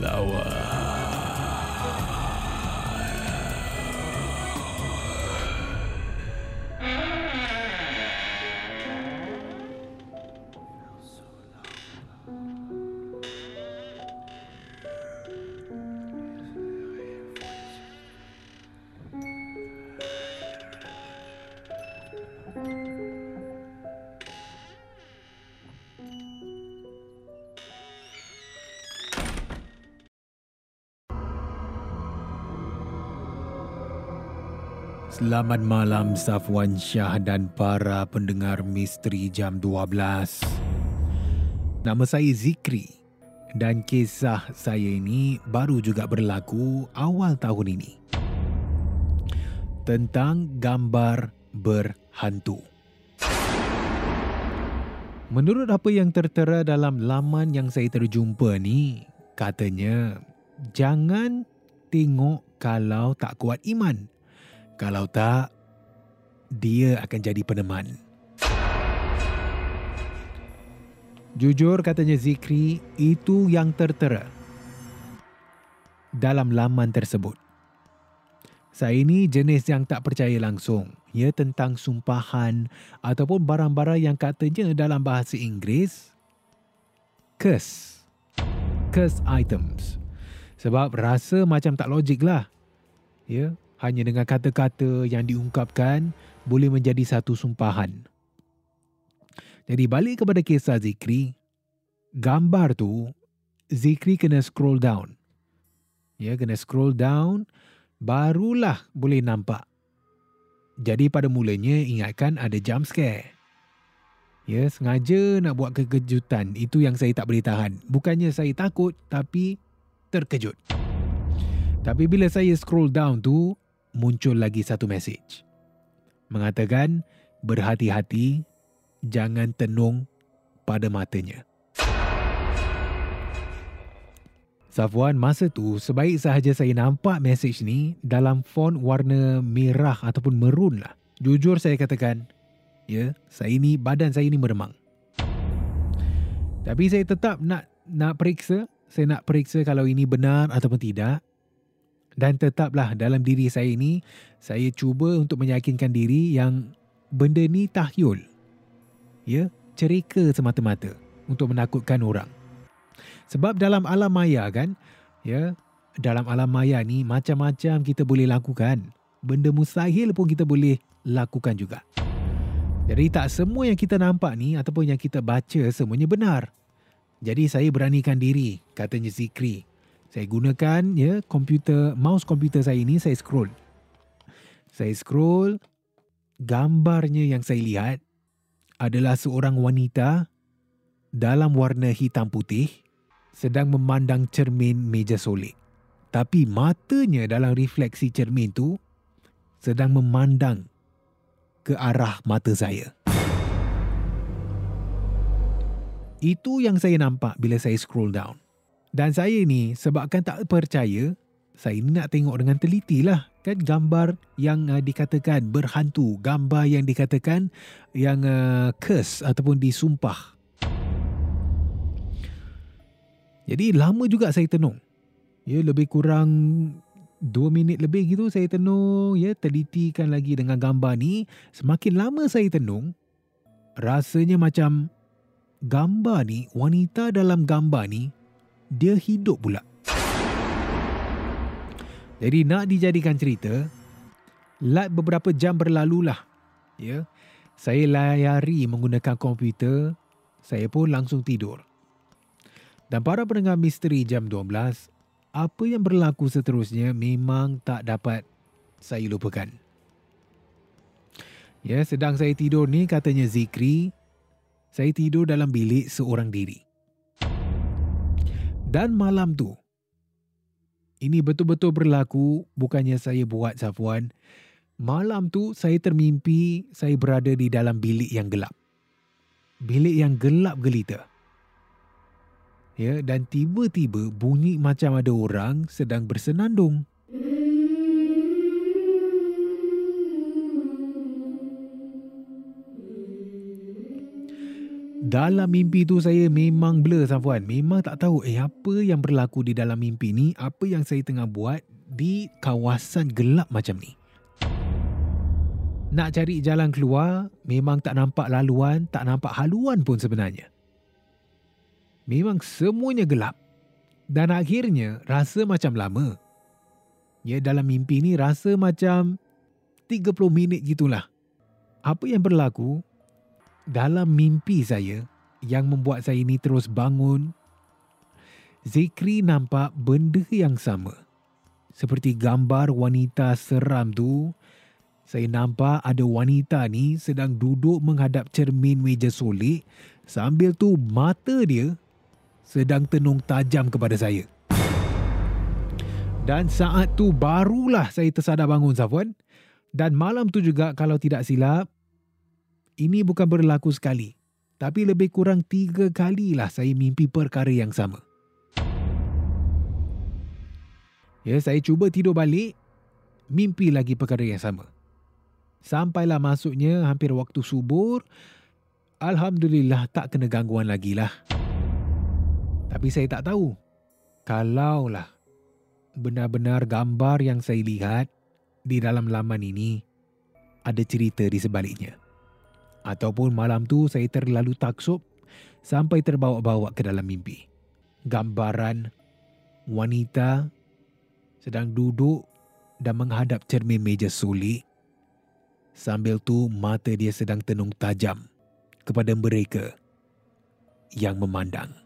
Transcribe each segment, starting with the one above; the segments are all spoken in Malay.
Lower. Selamat malam Safwan Shah dan para pendengar misteri jam 12. Nama saya Zikri dan kisah saya ini baru juga berlaku awal tahun ini. Tentang gambar berhantu. Menurut apa yang tertera dalam laman yang saya terjumpa ni, katanya jangan tengok kalau tak kuat iman. Kalau tak, dia akan jadi peneman. Jujur katanya Zikri, itu yang tertera dalam laman tersebut. Saya ini jenis yang tak percaya langsung. Ya tentang sumpahan ataupun barang-barang yang katanya dalam bahasa Inggeris curse. Curse items. Sebab rasa macam tak logik lah. Ya, hanya dengan kata-kata yang diungkapkan boleh menjadi satu sumpahan. Jadi balik kepada kisah Zikri, gambar tu Zikri kena scroll down. Ya, kena scroll down barulah boleh nampak. Jadi pada mulanya ingatkan ada jump scare. Ya, sengaja nak buat kekejutan. Itu yang saya tak boleh tahan. Bukannya saya takut tapi terkejut. Tapi bila saya scroll down tu, muncul lagi satu message. Mengatakan, berhati-hati, jangan tenung pada matanya. Safwan, masa tu sebaik sahaja saya nampak message ni dalam font warna merah ataupun merun lah. Jujur saya katakan, ya, saya ni, badan saya ni meremang. Tapi saya tetap nak nak periksa, saya nak periksa kalau ini benar ataupun tidak. Dan tetaplah dalam diri saya ini, saya cuba untuk meyakinkan diri yang benda ni tahyul. Ya, cerika semata-mata untuk menakutkan orang. Sebab dalam alam maya kan, ya, dalam alam maya ni macam-macam kita boleh lakukan. Benda mustahil pun kita boleh lakukan juga. Jadi tak semua yang kita nampak ni ataupun yang kita baca semuanya benar. Jadi saya beranikan diri, katanya Zikri. Saya gunakan ya komputer, mouse komputer saya ini saya scroll. Saya scroll, gambarnya yang saya lihat adalah seorang wanita dalam warna hitam putih sedang memandang cermin meja solik. Tapi matanya dalam refleksi cermin tu sedang memandang ke arah mata saya. Itu yang saya nampak bila saya scroll down. Dan saya ni sebabkan tak percaya, saya ni nak tengok dengan teliti lah. Kan gambar yang uh, dikatakan berhantu, gambar yang dikatakan yang uh, curse ataupun disumpah. Jadi lama juga saya tenung. Ya lebih kurang dua minit lebih gitu saya tenung ya telitikan lagi dengan gambar ni. Semakin lama saya tenung, rasanya macam gambar ni, wanita dalam gambar ni, dia hidup pula. Jadi nak dijadikan cerita, lat beberapa jam berlalu lah. Ya, saya layari menggunakan komputer, saya pun langsung tidur. Dan para pendengar misteri jam 12, apa yang berlaku seterusnya memang tak dapat saya lupakan. Ya, sedang saya tidur ni katanya Zikri, saya tidur dalam bilik seorang diri. Dan malam tu, ini betul-betul berlaku, bukannya saya buat Safwan. Malam tu saya termimpi saya berada di dalam bilik yang gelap. Bilik yang gelap gelita. Ya, dan tiba-tiba bunyi macam ada orang sedang bersenandung. Dalam mimpi tu saya memang blur Safwan. Memang tak tahu eh apa yang berlaku di dalam mimpi ni, apa yang saya tengah buat di kawasan gelap macam ni. Nak cari jalan keluar, memang tak nampak laluan, tak nampak haluan pun sebenarnya. Memang semuanya gelap. Dan akhirnya rasa macam lama. Ya dalam mimpi ni rasa macam 30 minit gitulah. Apa yang berlaku dalam mimpi saya yang membuat saya ini terus bangun, Zikri nampak benda yang sama. Seperti gambar wanita seram tu, saya nampak ada wanita ni sedang duduk menghadap cermin meja solik sambil tu mata dia sedang tenung tajam kepada saya. Dan saat tu barulah saya tersadar bangun Safwan. Dan malam tu juga kalau tidak silap, ini bukan berlaku sekali, tapi lebih kurang tiga kalilah saya mimpi perkara yang sama. Ya, saya cuba tidur balik, mimpi lagi perkara yang sama. Sampailah masuknya hampir waktu subur, Alhamdulillah tak kena gangguan lagi lah. Tapi saya tak tahu, kalaulah benar-benar gambar yang saya lihat di dalam laman ini ada cerita di sebaliknya. Ataupun malam tu saya terlalu taksub sampai terbawa-bawa ke dalam mimpi. Gambaran wanita sedang duduk dan menghadap cermin meja sulit. Sambil tu mata dia sedang tenung tajam kepada mereka yang memandang.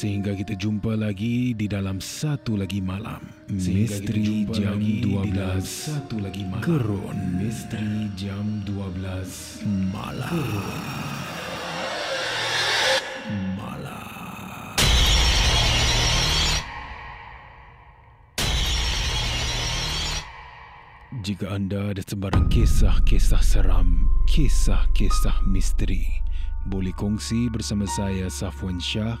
Sehingga kita jumpa lagi di dalam satu lagi malam. Misteri jam 12 satu lagi malam. Kerun. Misteri jam 12 malam. Kerun. Malam. Jika anda ada sebarang kisah-kisah seram, kisah-kisah misteri, boleh kongsi bersama saya Safwan Shah